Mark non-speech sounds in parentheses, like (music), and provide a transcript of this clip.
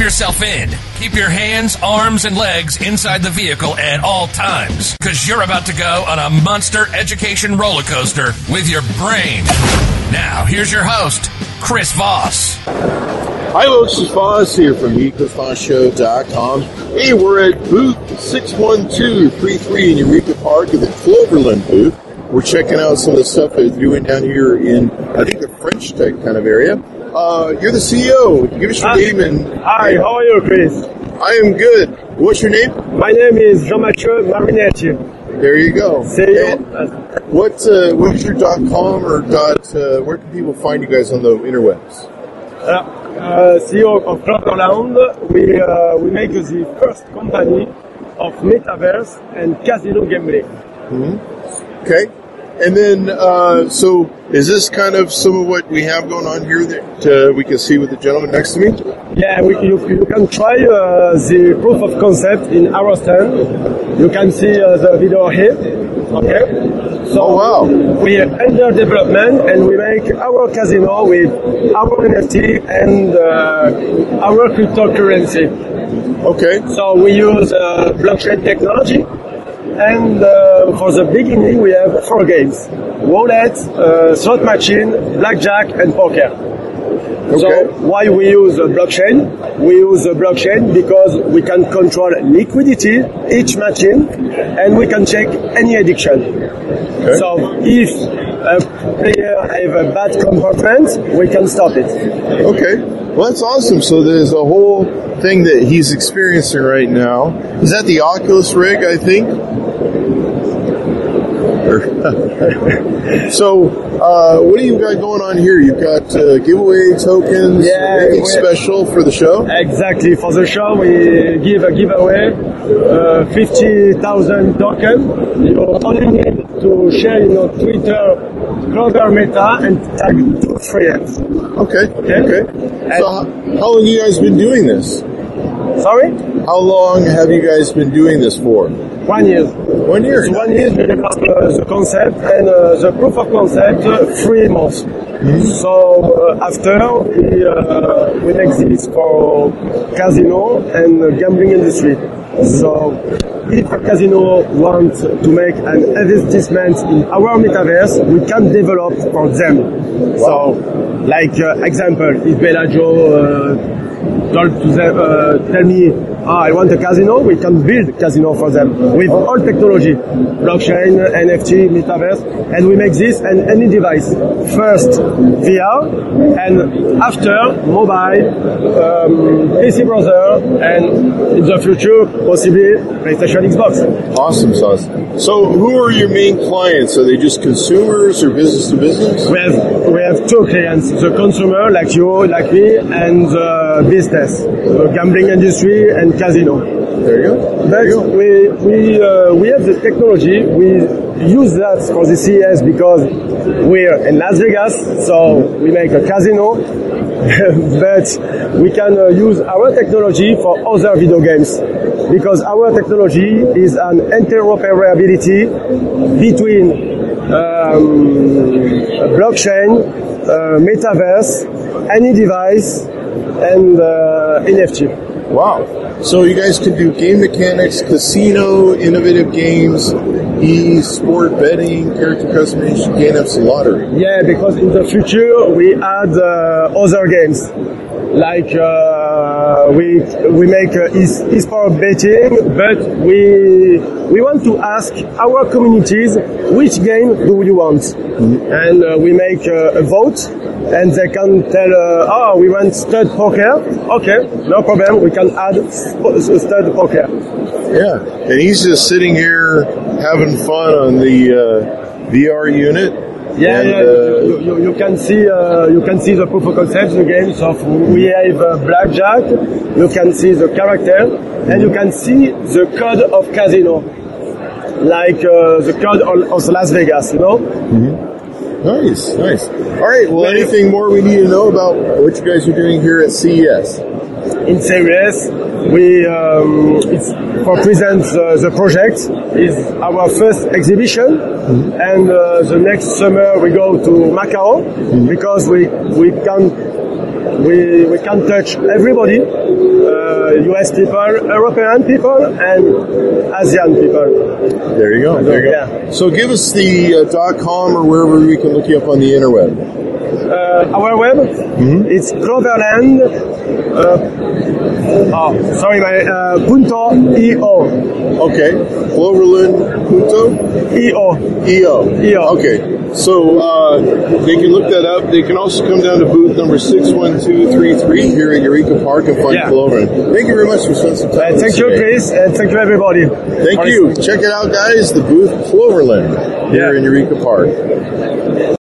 yourself in. Keep your hands, arms, and legs inside the vehicle at all times, because you're about to go on a monster education roller coaster with your brain. Now, here's your host, Chris Voss. Hi, folks. It's Voss here from thechrisvossshow.com. Hey, we're at booth 61233 in Eureka Park at the Cloverland booth. We're checking out some of the stuff that they're doing down here in, I think, the French Tech kind of area. Uh, you're the CEO. Give us your Hi. name and. Hi, how are you, Chris? I am good. What's your name? My name is Jean-Mathieu Marinetti. There you go. CEO. And what, uh, what is your dot com or dot, uh, where can people find you guys on the interwebs? Uh, uh, CEO of Cloverland. We uh, we make the first company of metaverse and casino gambling. Okay. And then, uh, so is this kind of some of what we have going on here that uh, we can see with the gentleman next to me? Yeah, we, you, you can try uh, the proof of concept in our stand. You can see uh, the video here. Okay. So Oh, wow. we are under development and we make our casino with our NFT and uh, our cryptocurrency. Okay. So we use uh, blockchain technology. And uh, for the beginning, we have four games: roulette, uh, slot machine, blackjack, and poker. So why we use a blockchain? We use blockchain because we can control liquidity each machine, and we can check any addiction. So if a player have a bad comportment, we can stop it. Okay. Well, that's awesome. So there's a whole thing that he's experiencing right now. Is that the Oculus rig, I think? (laughs) So, uh, what do you got going on here? You've got uh, giveaway tokens, Yeah, anything special for the show? Exactly. For the show, we give a giveaway, uh, 50,000 token. You only need to share in your Twitter, Clover Meta, and tag two friends. Okay. Okay. Okay. So, how, how long you guys been doing this? Sorry? How long have you guys been doing this for? One year. One year. One year we uh, the concept and uh, the proof of concept uh, three months. So uh, after we, uh, we make this for casino and uh, gambling industry. So if a casino wants to make an investment in our metaverse, we can develop for them. So like uh, example, if Bellagio uh, told to them, uh, tell me, ah, I want a casino, we can build casino for them with all technology, blockchain, NFT, metaverse, and we make this on any device. First VR, and after mobile, um, PC browser, and in the future possibly PlayStation, Xbox. Awesome sauce. So, who are your main clients? Are they just consumers or business to business? We have we have two clients: the consumer, like you, like me, and the business, the gambling industry and casino. There you go. But we we uh, we have the technology. We use that for the CES because we're in Las Vegas, so we make a casino. (laughs) but we can uh, use our technology for other video games because our technology is an interoperability between um, blockchain, uh, metaverse, any device, and uh, NFT. Wow. So you guys can do game mechanics, casino, innovative games, e-sport betting, character customization, game ups, and lottery. Yeah, because in the future we add uh, other games. Like uh, we we make uh, e-sport betting, but we we want to ask our communities which game do you want, and uh, we make uh, a vote, and they can tell, oh, we want stud poker. Okay, no problem, we can add stud poker. Yeah. And he's just sitting here having fun on the uh, VR unit. Yeah, And, yeah. uh, you, you, you can see uh, you can see the proof of concept, the games of we have uh, blackjack. You can see the character, and you can see the code of casino. like uh, the code of of Las Vegas, you know. Nice, nice. All right. Well, anything more we need to know about what you guys are doing here at CES? In series. We um, it's for present uh, the project is our first exhibition, and uh, the next summer we go to Macau because we we can we we can touch everybody, uh, U.S. people, European people, and Asian people. There you go. There you go. Yeah. So give us the uh, dot com or wherever we can look you up on the interweb. Uh, our web it's Cloverland. Uh, oh, sorry, my uh, Punto eo Okay. Cloverland Punto eo. EO. EO. Okay. So uh, they can look that up. They can also come down to booth number 61233 here at Eureka Park and find Yeah. Cloverland. Thank you very much for spending some time thank you, today. Chris, and thank you, everybody. Thank you. Check it out, guys. The booth Cloverland here Yeah. in Eureka Park.